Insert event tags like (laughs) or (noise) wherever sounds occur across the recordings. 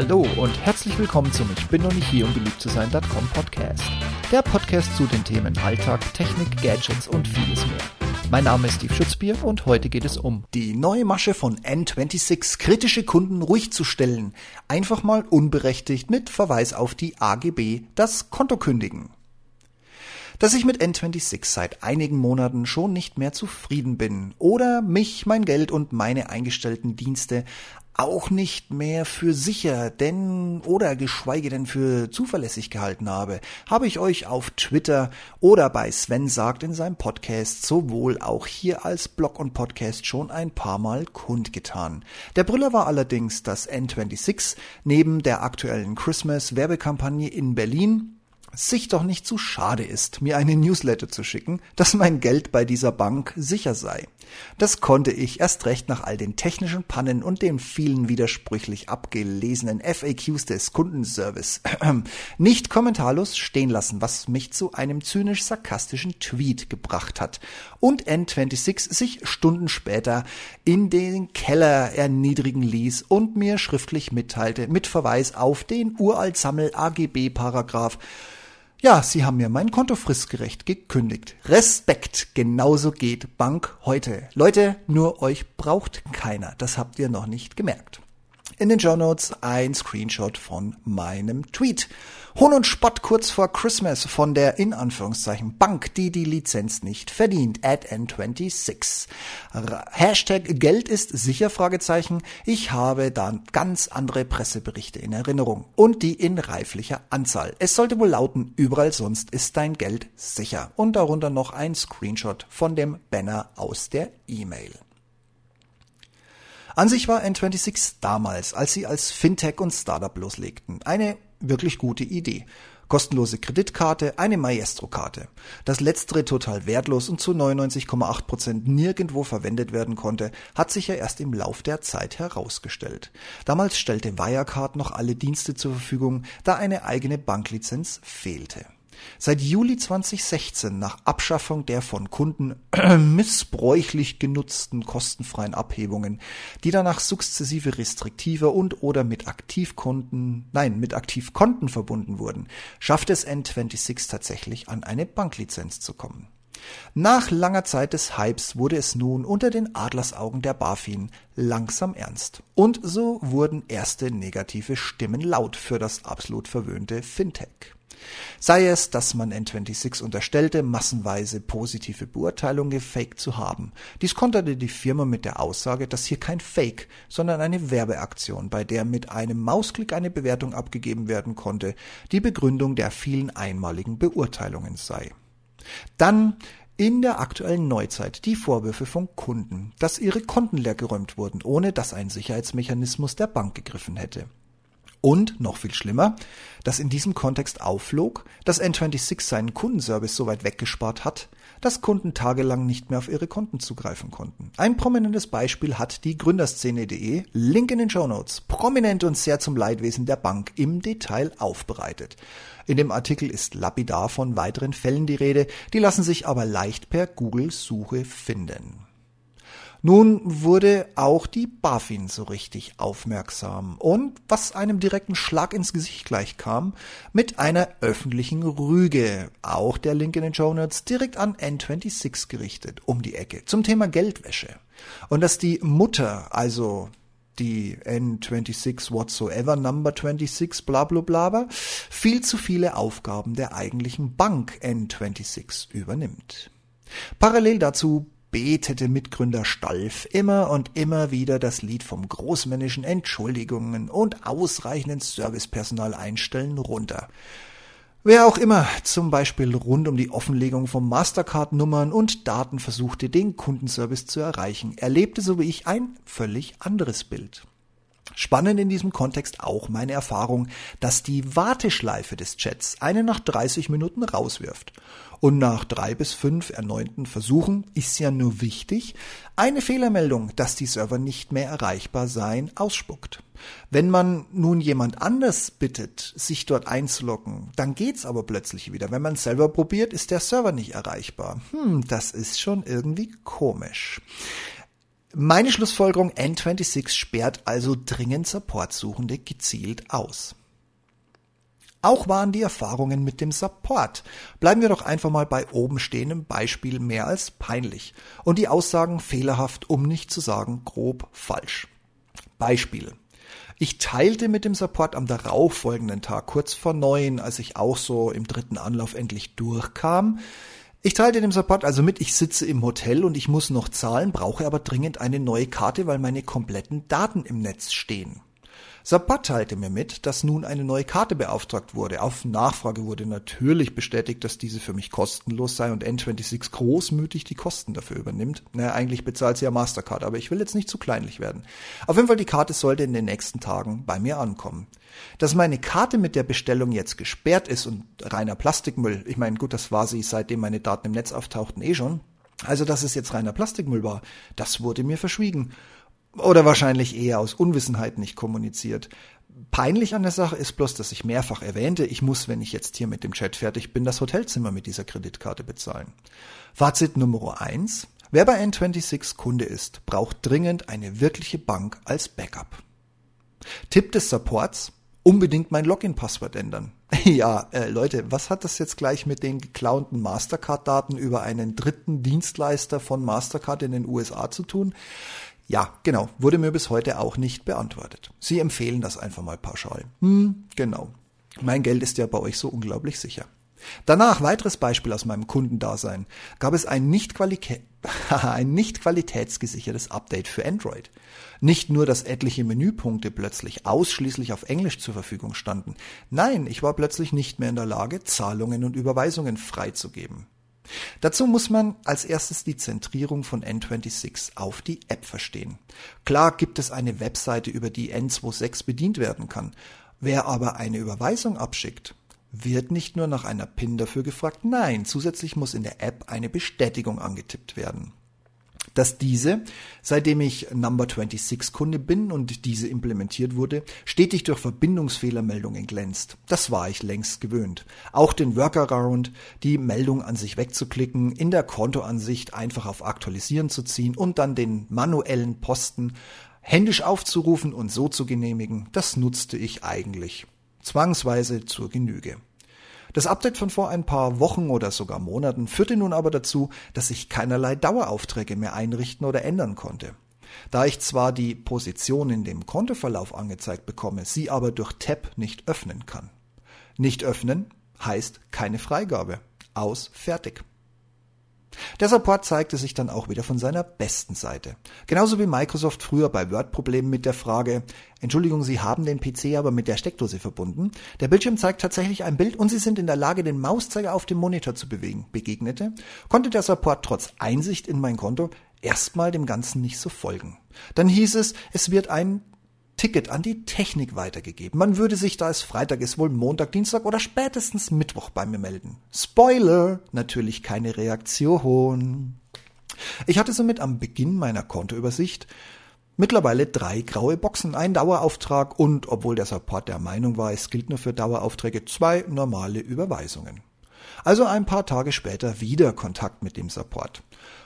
Hallo und herzlich willkommen zum Ich bin noch nicht hier, um beliebt zu sein.com Podcast. Der Podcast zu den Themen Alltag, Technik, Gadgets und vieles mehr. Mein Name ist Steve Schutzbier und heute geht es um die neue Masche von N26, kritische Kunden ruhig zu stellen. Einfach mal unberechtigt mit Verweis auf die AGB das Konto kündigen dass ich mit N26 seit einigen Monaten schon nicht mehr zufrieden bin oder mich, mein Geld und meine eingestellten Dienste auch nicht mehr für sicher, denn oder geschweige denn für zuverlässig gehalten habe, habe ich euch auf Twitter oder bei Sven sagt in seinem Podcast sowohl auch hier als Blog und Podcast schon ein paar Mal kundgetan. Der Brüller war allerdings, dass N26 neben der aktuellen Christmas Werbekampagne in Berlin sich doch nicht zu schade ist, mir eine Newsletter zu schicken, dass mein Geld bei dieser Bank sicher sei. Das konnte ich erst recht nach all den technischen Pannen und den vielen widersprüchlich abgelesenen FAQs des Kundenservice (clears throat) nicht kommentarlos stehen lassen, was mich zu einem zynisch-sarkastischen Tweet gebracht hat und N26 sich Stunden später in den Keller erniedrigen ließ und mir schriftlich mitteilte mit Verweis auf den uralt Sammel AGB Paragraph ja, Sie haben mir mein Konto fristgerecht gekündigt. Respekt, genauso geht Bank heute. Leute, nur euch braucht keiner. Das habt ihr noch nicht gemerkt in den Notes ein Screenshot von meinem Tweet. Hohn und Spott kurz vor Christmas von der in Anführungszeichen Bank, die die Lizenz nicht verdient. At N26. Hashtag Geld ist sicher Fragezeichen. Ich habe dann ganz andere Presseberichte in Erinnerung und die in reiflicher Anzahl. Es sollte wohl lauten, überall sonst ist dein Geld sicher. Und darunter noch ein Screenshot von dem Banner aus der E-Mail. An sich war N26 damals, als sie als Fintech und Startup loslegten, eine wirklich gute Idee. Kostenlose Kreditkarte, eine Maestro-Karte. Das letztere total wertlos und zu 99,8 Prozent nirgendwo verwendet werden konnte, hat sich ja erst im Lauf der Zeit herausgestellt. Damals stellte Wirecard noch alle Dienste zur Verfügung, da eine eigene Banklizenz fehlte. Seit Juli 2016, nach Abschaffung der von Kunden (clears throat) missbräuchlich genutzten kostenfreien Abhebungen, die danach sukzessive restriktiver und oder mit Aktivkonten, nein, mit Aktivkonten verbunden wurden, schafft es N26 tatsächlich an eine Banklizenz zu kommen. Nach langer Zeit des Hypes wurde es nun unter den Adlersaugen der BaFin langsam ernst. Und so wurden erste negative Stimmen laut für das absolut verwöhnte Fintech. Sei es, dass man N26 unterstellte, massenweise positive Beurteilungen gefaked zu haben. Dies konterte die Firma mit der Aussage, dass hier kein Fake, sondern eine Werbeaktion, bei der mit einem Mausklick eine Bewertung abgegeben werden konnte, die Begründung der vielen einmaligen Beurteilungen sei. Dann in der aktuellen Neuzeit die Vorwürfe von Kunden, dass ihre Konten leergeräumt wurden, ohne dass ein Sicherheitsmechanismus der Bank gegriffen hätte. Und, noch viel schlimmer, dass in diesem Kontext aufflog, dass N26 seinen Kundenservice so weit weggespart hat, dass Kunden tagelang nicht mehr auf ihre Konten zugreifen konnten. Ein prominentes Beispiel hat die Gründerszene.de, Link in den Show Notes, prominent und sehr zum Leidwesen der Bank im Detail aufbereitet. In dem Artikel ist lapidar von weiteren Fällen die Rede, die lassen sich aber leicht per Google-Suche finden. Nun wurde auch die BaFin so richtig aufmerksam und, was einem direkten Schlag ins Gesicht gleichkam, mit einer öffentlichen Rüge, auch der Link in den Show Notes, direkt an N26 gerichtet, um die Ecke, zum Thema Geldwäsche. Und dass die Mutter, also die N26 whatsoever, Number 26, bla bla bla, viel zu viele Aufgaben der eigentlichen Bank N26 übernimmt. Parallel dazu betete Mitgründer Stalf immer und immer wieder das Lied vom großmännischen Entschuldigungen und ausreichenden Servicepersonal einstellen runter. Wer auch immer zum Beispiel rund um die Offenlegung von Mastercard-Nummern und Daten versuchte, den Kundenservice zu erreichen, erlebte so wie ich ein völlig anderes Bild. Spannend in diesem Kontext auch meine Erfahrung, dass die Warteschleife des Chats einen nach 30 Minuten rauswirft. Und nach drei bis fünf erneuten Versuchen ist ja nur wichtig, eine Fehlermeldung, dass die Server nicht mehr erreichbar seien, ausspuckt. Wenn man nun jemand anders bittet, sich dort einzuloggen, dann geht's aber plötzlich wieder. Wenn man selber probiert, ist der Server nicht erreichbar. Hm, das ist schon irgendwie komisch. Meine Schlussfolgerung, N26 sperrt also dringend Supportsuchende gezielt aus. Auch waren die Erfahrungen mit dem Support. Bleiben wir doch einfach mal bei oben stehendem Beispiel mehr als peinlich. Und die Aussagen fehlerhaft, um nicht zu sagen grob falsch. Beispiele. Ich teilte mit dem Support am darauffolgenden Tag kurz vor neun, als ich auch so im dritten Anlauf endlich durchkam. Ich teilte dem Support also mit, ich sitze im Hotel und ich muss noch zahlen, brauche aber dringend eine neue Karte, weil meine kompletten Daten im Netz stehen. Sabat teilte mir mit, dass nun eine neue Karte beauftragt wurde. Auf Nachfrage wurde natürlich bestätigt, dass diese für mich kostenlos sei und N26 großmütig die Kosten dafür übernimmt. Naja, eigentlich bezahlt sie ja Mastercard, aber ich will jetzt nicht zu kleinlich werden. Auf jeden Fall, die Karte sollte in den nächsten Tagen bei mir ankommen. Dass meine Karte mit der Bestellung jetzt gesperrt ist und reiner Plastikmüll, ich meine, gut, das war sie, seitdem meine Daten im Netz auftauchten, eh schon. Also, dass es jetzt reiner Plastikmüll war, das wurde mir verschwiegen. Oder wahrscheinlich eher aus Unwissenheit nicht kommuniziert. Peinlich an der Sache ist bloß, dass ich mehrfach erwähnte, ich muss, wenn ich jetzt hier mit dem Chat fertig bin, das Hotelzimmer mit dieser Kreditkarte bezahlen. Fazit Nummer eins: Wer bei N26 Kunde ist, braucht dringend eine wirkliche Bank als Backup. Tipp des Supports: Unbedingt mein Login-Passwort ändern. (laughs) ja, äh, Leute, was hat das jetzt gleich mit den geklauten Mastercard-Daten über einen dritten Dienstleister von Mastercard in den USA zu tun? Ja, genau, wurde mir bis heute auch nicht beantwortet. Sie empfehlen das einfach mal pauschal. Hm, genau. Mein Geld ist ja bei euch so unglaublich sicher. Danach, weiteres Beispiel aus meinem Kundendasein, gab es ein nicht, (laughs) ein nicht qualitätsgesichertes Update für Android. Nicht nur, dass etliche Menüpunkte plötzlich ausschließlich auf Englisch zur Verfügung standen. Nein, ich war plötzlich nicht mehr in der Lage, Zahlungen und Überweisungen freizugeben. Dazu muss man als erstes die Zentrierung von N26 auf die App verstehen. Klar gibt es eine Webseite, über die N26 bedient werden kann. Wer aber eine Überweisung abschickt, wird nicht nur nach einer PIN dafür gefragt, nein, zusätzlich muss in der App eine Bestätigung angetippt werden dass diese, seitdem ich Number 26 Kunde bin und diese implementiert wurde, stetig durch Verbindungsfehlermeldungen glänzt. Das war ich längst gewöhnt. Auch den Workaround, die Meldung an sich wegzuklicken, in der Kontoansicht einfach auf Aktualisieren zu ziehen und dann den manuellen Posten händisch aufzurufen und so zu genehmigen, das nutzte ich eigentlich zwangsweise zur Genüge. Das Update von vor ein paar Wochen oder sogar Monaten führte nun aber dazu, dass ich keinerlei Daueraufträge mehr einrichten oder ändern konnte. Da ich zwar die Position in dem Kontoverlauf angezeigt bekomme, sie aber durch Tab nicht öffnen kann. Nicht öffnen heißt keine Freigabe. Aus, fertig. Der Support zeigte sich dann auch wieder von seiner besten Seite. Genauso wie Microsoft früher bei Word-Problemen mit der Frage, Entschuldigung, Sie haben den PC aber mit der Steckdose verbunden. Der Bildschirm zeigt tatsächlich ein Bild und Sie sind in der Lage, den Mauszeiger auf dem Monitor zu bewegen, begegnete, konnte der Support trotz Einsicht in mein Konto erstmal dem Ganzen nicht so folgen. Dann hieß es, es wird ein Ticket an die Technik weitergegeben. Man würde sich, da es Freitag ist, wohl Montag, Dienstag oder spätestens Mittwoch bei mir melden. Spoiler! Natürlich keine Reaktion. Ich hatte somit am Beginn meiner Kontoübersicht mittlerweile drei graue Boxen, ein Dauerauftrag und, obwohl der Support der Meinung war, es gilt nur für Daueraufträge, zwei normale Überweisungen. Also ein paar Tage später wieder Kontakt mit dem Support.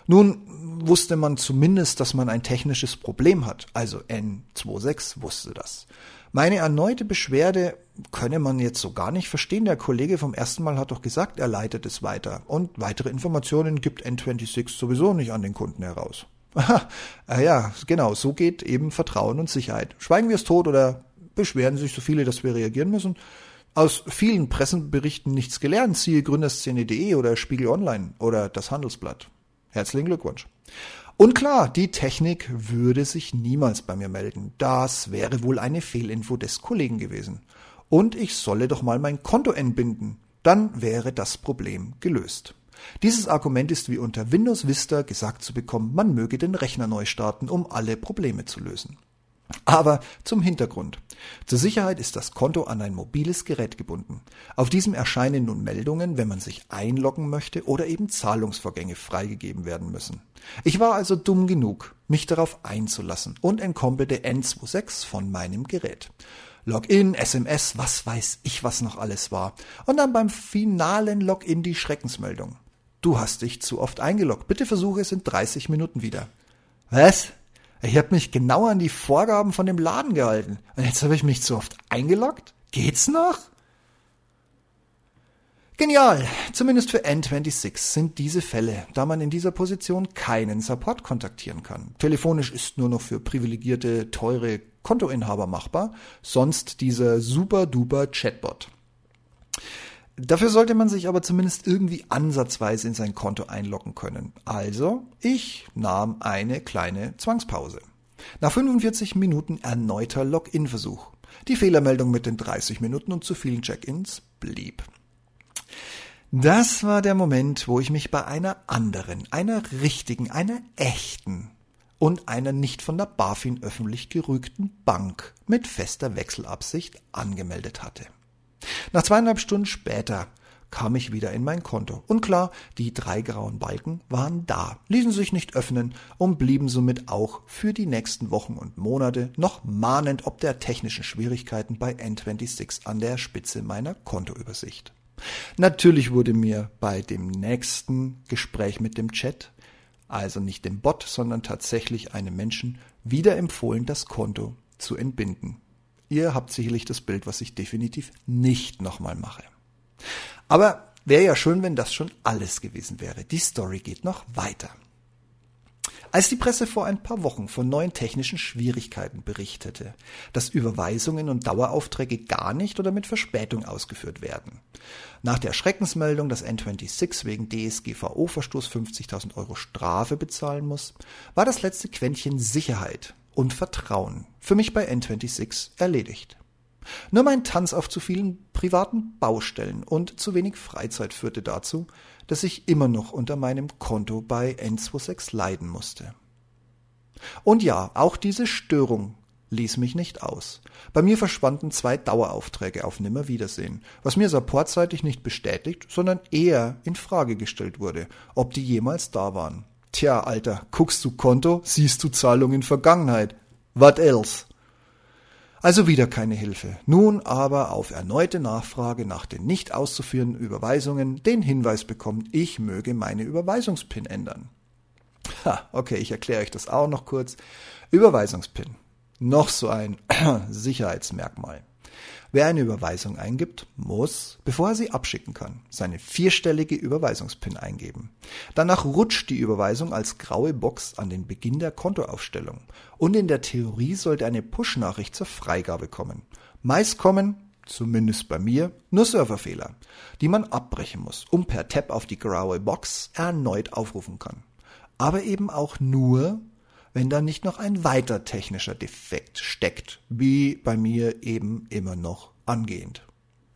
Nun wusste man zumindest, dass man ein technisches Problem hat, also N26 wusste das. Meine erneute Beschwerde könne man jetzt so gar nicht verstehen. Der Kollege vom ersten Mal hat doch gesagt, er leitet es weiter. Und weitere Informationen gibt N26 sowieso nicht an den Kunden heraus. (laughs) Aha, äh, ja, genau, so geht eben Vertrauen und Sicherheit. Schweigen wir es tot oder beschweren sich so viele, dass wir reagieren müssen? Aus vielen Pressenberichten nichts gelernt, siehe Gründerszene.de oder Spiegel Online oder das Handelsblatt. Herzlichen Glückwunsch. Und klar, die Technik würde sich niemals bei mir melden. Das wäre wohl eine Fehlinfo des Kollegen gewesen. Und ich solle doch mal mein Konto entbinden. Dann wäre das Problem gelöst. Dieses Argument ist wie unter Windows Vista gesagt zu bekommen, man möge den Rechner neu starten, um alle Probleme zu lösen. Aber zum Hintergrund. Zur Sicherheit ist das Konto an ein mobiles Gerät gebunden. Auf diesem erscheinen nun Meldungen, wenn man sich einloggen möchte oder eben Zahlungsvorgänge freigegeben werden müssen. Ich war also dumm genug, mich darauf einzulassen und entkompelte N26 von meinem Gerät. Login, SMS, was weiß ich, was noch alles war. Und dann beim finalen Login die Schreckensmeldung. Du hast dich zu oft eingeloggt. Bitte versuche es in 30 Minuten wieder. Was? Ich habe mich genau an die Vorgaben von dem Laden gehalten. Und jetzt habe ich mich zu oft eingeloggt? Geht's noch? Genial! Zumindest für N26 sind diese Fälle, da man in dieser Position keinen Support kontaktieren kann. Telefonisch ist nur noch für privilegierte, teure Kontoinhaber machbar, sonst dieser super duper Chatbot. Dafür sollte man sich aber zumindest irgendwie ansatzweise in sein Konto einloggen können. Also, ich nahm eine kleine Zwangspause. Nach 45 Minuten erneuter Login-Versuch. Die Fehlermeldung mit den 30 Minuten und zu vielen Check-ins blieb. Das war der Moment, wo ich mich bei einer anderen, einer richtigen, einer echten und einer nicht von der BaFin öffentlich gerügten Bank mit fester Wechselabsicht angemeldet hatte. Nach zweieinhalb Stunden später kam ich wieder in mein Konto. Und klar, die drei grauen Balken waren da, ließen sich nicht öffnen und blieben somit auch für die nächsten Wochen und Monate noch mahnend ob der technischen Schwierigkeiten bei N26 an der Spitze meiner Kontoübersicht. Natürlich wurde mir bei dem nächsten Gespräch mit dem Chat, also nicht dem Bot, sondern tatsächlich einem Menschen, wieder empfohlen, das Konto zu entbinden. Ihr habt sicherlich das Bild, was ich definitiv nicht nochmal mache. Aber wäre ja schön, wenn das schon alles gewesen wäre. Die Story geht noch weiter. Als die Presse vor ein paar Wochen von neuen technischen Schwierigkeiten berichtete, dass Überweisungen und Daueraufträge gar nicht oder mit Verspätung ausgeführt werden. Nach der Schreckensmeldung, dass N26 wegen DSGVO-Verstoß 50.000 Euro Strafe bezahlen muss, war das letzte Quäntchen Sicherheit und Vertrauen für mich bei N26 erledigt. Nur mein Tanz auf zu vielen privaten Baustellen und zu wenig Freizeit führte dazu, dass ich immer noch unter meinem Konto bei N26 leiden musste. Und ja, auch diese Störung ließ mich nicht aus. Bei mir verschwanden zwei Daueraufträge auf Nimmerwiedersehen, was mir supportseitig nicht bestätigt, sondern eher in Frage gestellt wurde, ob die jemals da waren. Tja, Alter, guckst du Konto, siehst du Zahlung in Vergangenheit. What else? Also wieder keine Hilfe. Nun aber auf erneute Nachfrage nach den nicht auszuführenden Überweisungen den Hinweis bekommen, ich möge meine Überweisungspin ändern. Ha, okay, ich erkläre euch das auch noch kurz. Überweisungspin. Noch so ein (clears throat) Sicherheitsmerkmal. Wer eine Überweisung eingibt, muss, bevor er sie abschicken kann, seine vierstellige Überweisungspin eingeben. Danach rutscht die Überweisung als graue Box an den Beginn der Kontoaufstellung und in der Theorie sollte eine Push-Nachricht zur Freigabe kommen. Meist kommen, zumindest bei mir, nur Serverfehler, die man abbrechen muss, um per Tab auf die graue Box erneut aufrufen kann. Aber eben auch nur, wenn da nicht noch ein weiter technischer Defekt steckt, wie bei mir eben immer noch angehend.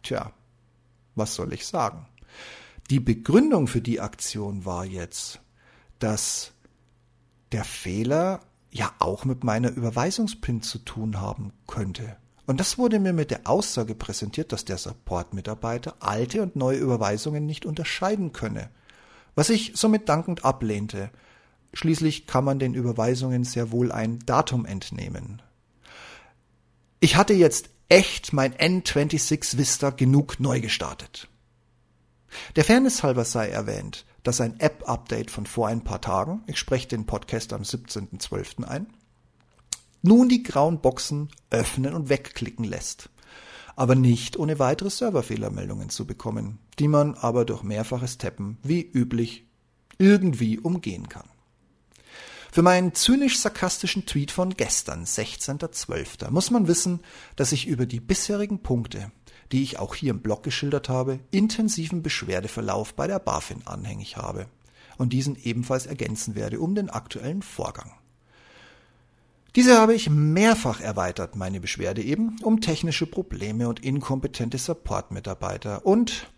Tja, was soll ich sagen? Die Begründung für die Aktion war jetzt, dass der Fehler ja auch mit meiner Überweisungspin zu tun haben könnte. Und das wurde mir mit der Aussage präsentiert, dass der Support-Mitarbeiter alte und neue Überweisungen nicht unterscheiden könne, was ich somit dankend ablehnte, Schließlich kann man den Überweisungen sehr wohl ein Datum entnehmen. Ich hatte jetzt echt mein N26 Vista genug neu gestartet. Der Fairness halber sei erwähnt, dass ein App-Update von vor ein paar Tagen, ich spreche den Podcast am 17.12. ein, nun die grauen Boxen öffnen und wegklicken lässt. Aber nicht ohne weitere Serverfehlermeldungen zu bekommen, die man aber durch mehrfaches Tappen wie üblich irgendwie umgehen kann. Für meinen zynisch-sarkastischen Tweet von gestern, 16.12., muss man wissen, dass ich über die bisherigen Punkte, die ich auch hier im Blog geschildert habe, intensiven Beschwerdeverlauf bei der BaFin anhängig habe und diesen ebenfalls ergänzen werde um den aktuellen Vorgang. Diese habe ich mehrfach erweitert, meine Beschwerde eben, um technische Probleme und inkompetente Support-Mitarbeiter und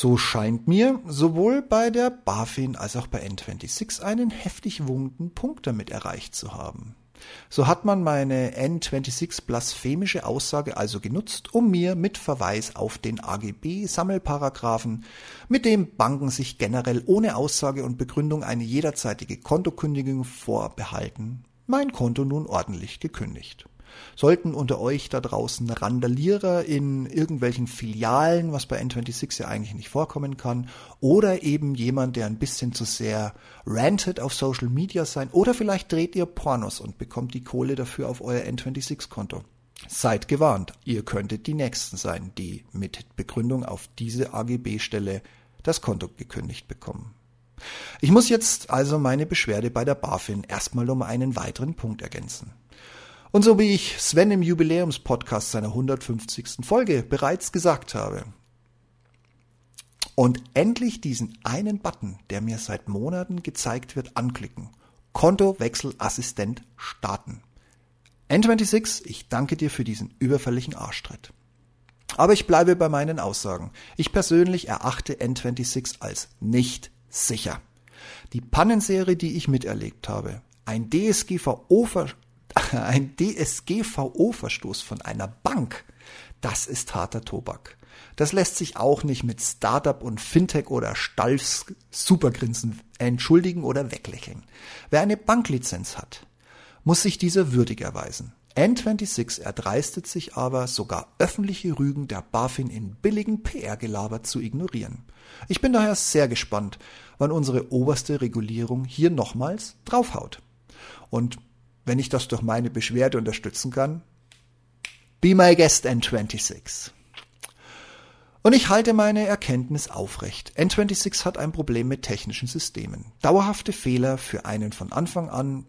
so scheint mir sowohl bei der BaFin als auch bei N26 einen heftig wunden Punkt damit erreicht zu haben. So hat man meine N26 blasphemische Aussage also genutzt, um mir mit Verweis auf den AGB Sammelparagraphen, mit dem Banken sich generell ohne Aussage und Begründung eine jederzeitige Kontokündigung vorbehalten, mein Konto nun ordentlich gekündigt. Sollten unter euch da draußen Randalierer in irgendwelchen Filialen, was bei N26 ja eigentlich nicht vorkommen kann, oder eben jemand, der ein bisschen zu sehr rantet auf Social Media sein, oder vielleicht dreht ihr Pornos und bekommt die Kohle dafür auf euer N26-Konto. Seid gewarnt, ihr könntet die Nächsten sein, die mit Begründung auf diese AGB-Stelle das Konto gekündigt bekommen. Ich muss jetzt also meine Beschwerde bei der BaFin erstmal um einen weiteren Punkt ergänzen. Und so wie ich Sven im Jubiläumspodcast seiner 150. Folge bereits gesagt habe, und endlich diesen einen Button, der mir seit Monaten gezeigt wird, anklicken. Kontowechselassistent starten. N26, ich danke dir für diesen überfälligen Arschtritt. Aber ich bleibe bei meinen Aussagen. Ich persönlich erachte N26 als nicht sicher. Die Pannenserie, die ich miterlebt habe, ein DSGVO, (laughs) ein DSGVO-Verstoß von einer Bank, das ist harter Tobak. Das lässt sich auch nicht mit Startup und Fintech oder Stalfs Supergrinsen entschuldigen oder weglächeln. Wer eine Banklizenz hat, muss sich dieser würdig erweisen. N26 erdreistet sich aber, sogar öffentliche Rügen der BaFin in billigen PR-Gelaber zu ignorieren. Ich bin daher sehr gespannt, wann unsere oberste Regulierung hier nochmals draufhaut. Und wenn ich das durch meine Beschwerde unterstützen kann, be my guest N26. Und ich halte meine Erkenntnis aufrecht. N26 hat ein Problem mit technischen Systemen. Dauerhafte Fehler für einen von Anfang an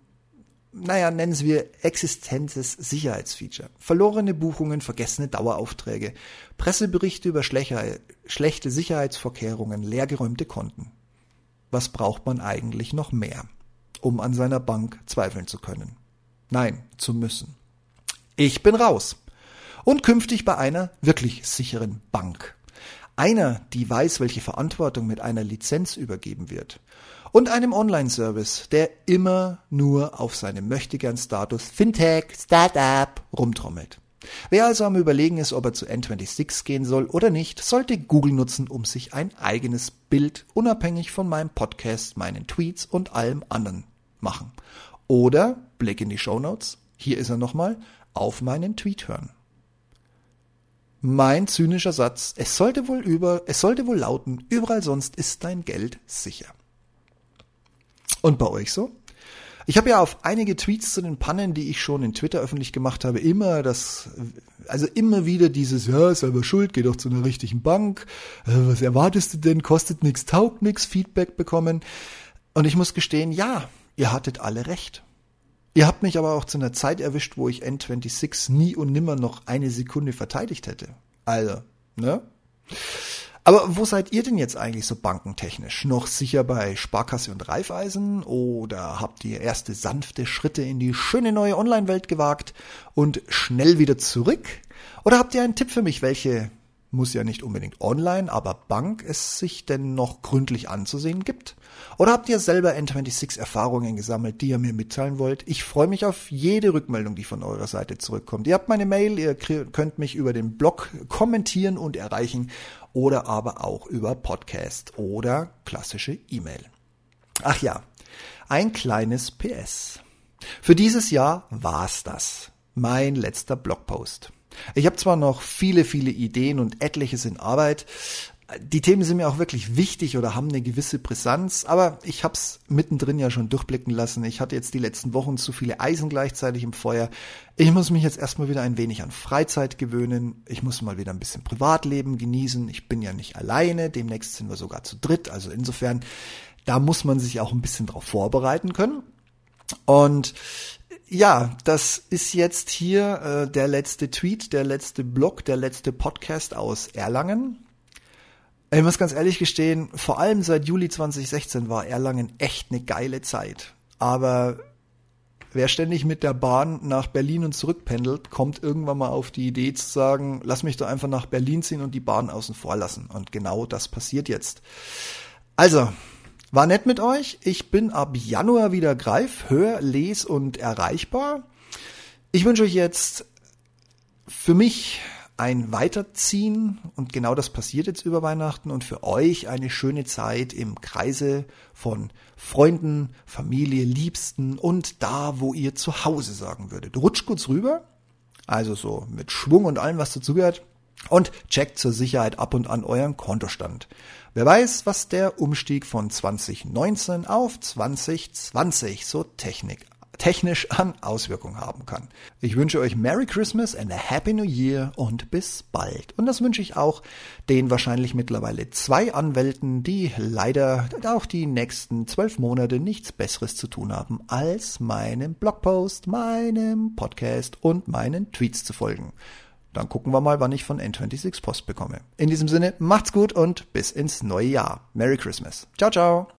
naja, nennen wir existentes Sicherheitsfeature. Verlorene Buchungen, vergessene Daueraufträge, Presseberichte über schlechte Sicherheitsvorkehrungen, leergeräumte Konten. Was braucht man eigentlich noch mehr, um an seiner Bank zweifeln zu können? Nein, zu müssen. Ich bin raus. Und künftig bei einer wirklich sicheren Bank. Einer, die weiß, welche Verantwortung mit einer Lizenz übergeben wird und einem Online-Service, der immer nur auf seinem Möchtegern-Status Fintech, Startup rumtrommelt. Wer also am Überlegen ist, ob er zu N26 gehen soll oder nicht, sollte Google nutzen, um sich ein eigenes Bild unabhängig von meinem Podcast, meinen Tweets und allem anderen machen. Oder Blick in die Show Notes, hier ist er nochmal, auf meinen Tweet hören. Mein zynischer Satz, es sollte wohl über, es sollte wohl lauten, überall sonst ist dein Geld sicher. Und bei euch so? Ich habe ja auf einige Tweets zu den Pannen, die ich schon in Twitter öffentlich gemacht habe, immer das, also immer wieder dieses, ja, selber schuld, geh doch zu einer richtigen Bank, äh, was erwartest du denn, kostet nichts, taugt nichts, Feedback bekommen. Und ich muss gestehen, ja, ihr hattet alle recht. Ihr habt mich aber auch zu einer Zeit erwischt, wo ich N26 nie und nimmer noch eine Sekunde verteidigt hätte. Also, ne? Aber wo seid ihr denn jetzt eigentlich so bankentechnisch? Noch sicher bei Sparkasse und Raiffeisen? Oder habt ihr erste sanfte Schritte in die schöne neue Online-Welt gewagt und schnell wieder zurück? Oder habt ihr einen Tipp für mich, welche muss ja nicht unbedingt online, aber Bank es sich denn noch gründlich anzusehen gibt? Oder habt ihr selber N26 Erfahrungen gesammelt, die ihr mir mitteilen wollt? Ich freue mich auf jede Rückmeldung, die von eurer Seite zurückkommt. Ihr habt meine Mail, ihr könnt mich über den Blog kommentieren und erreichen oder aber auch über Podcast oder klassische E-Mail. Ach ja, ein kleines PS. Für dieses Jahr war's das. Mein letzter Blogpost. Ich habe zwar noch viele, viele Ideen und etliches in Arbeit. Die Themen sind mir auch wirklich wichtig oder haben eine gewisse Brisanz, aber ich habe es mittendrin ja schon durchblicken lassen. Ich hatte jetzt die letzten Wochen zu viele Eisen gleichzeitig im Feuer. Ich muss mich jetzt erstmal wieder ein wenig an Freizeit gewöhnen. Ich muss mal wieder ein bisschen Privatleben genießen. Ich bin ja nicht alleine, demnächst sind wir sogar zu dritt. Also insofern, da muss man sich auch ein bisschen drauf vorbereiten können. Und ja, das ist jetzt hier äh, der letzte Tweet, der letzte Blog, der letzte Podcast aus Erlangen. Ich muss ganz ehrlich gestehen, vor allem seit Juli 2016 war Erlangen echt eine geile Zeit. Aber wer ständig mit der Bahn nach Berlin und zurück pendelt, kommt irgendwann mal auf die Idee zu sagen, lass mich doch einfach nach Berlin ziehen und die Bahn außen vor lassen. Und genau das passiert jetzt. Also, war nett mit euch. Ich bin ab Januar wieder greif, hör, les und erreichbar. Ich wünsche euch jetzt für mich ein Weiterziehen und genau das passiert jetzt über Weihnachten und für euch eine schöne Zeit im Kreise von Freunden, Familie, Liebsten und da, wo ihr zu Hause sagen würdet. Rutscht kurz rüber also so mit Schwung und allem, was dazugehört. Und checkt zur Sicherheit ab und an euren Kontostand. Wer weiß, was der Umstieg von 2019 auf 2020 so Technik technisch an Auswirkungen haben kann. Ich wünsche euch Merry Christmas and a Happy New Year und bis bald. Und das wünsche ich auch den wahrscheinlich mittlerweile zwei Anwälten, die leider auch die nächsten zwölf Monate nichts Besseres zu tun haben, als meinem Blogpost, meinem Podcast und meinen Tweets zu folgen. Dann gucken wir mal, wann ich von N26 Post bekomme. In diesem Sinne, macht's gut und bis ins neue Jahr. Merry Christmas. Ciao, ciao.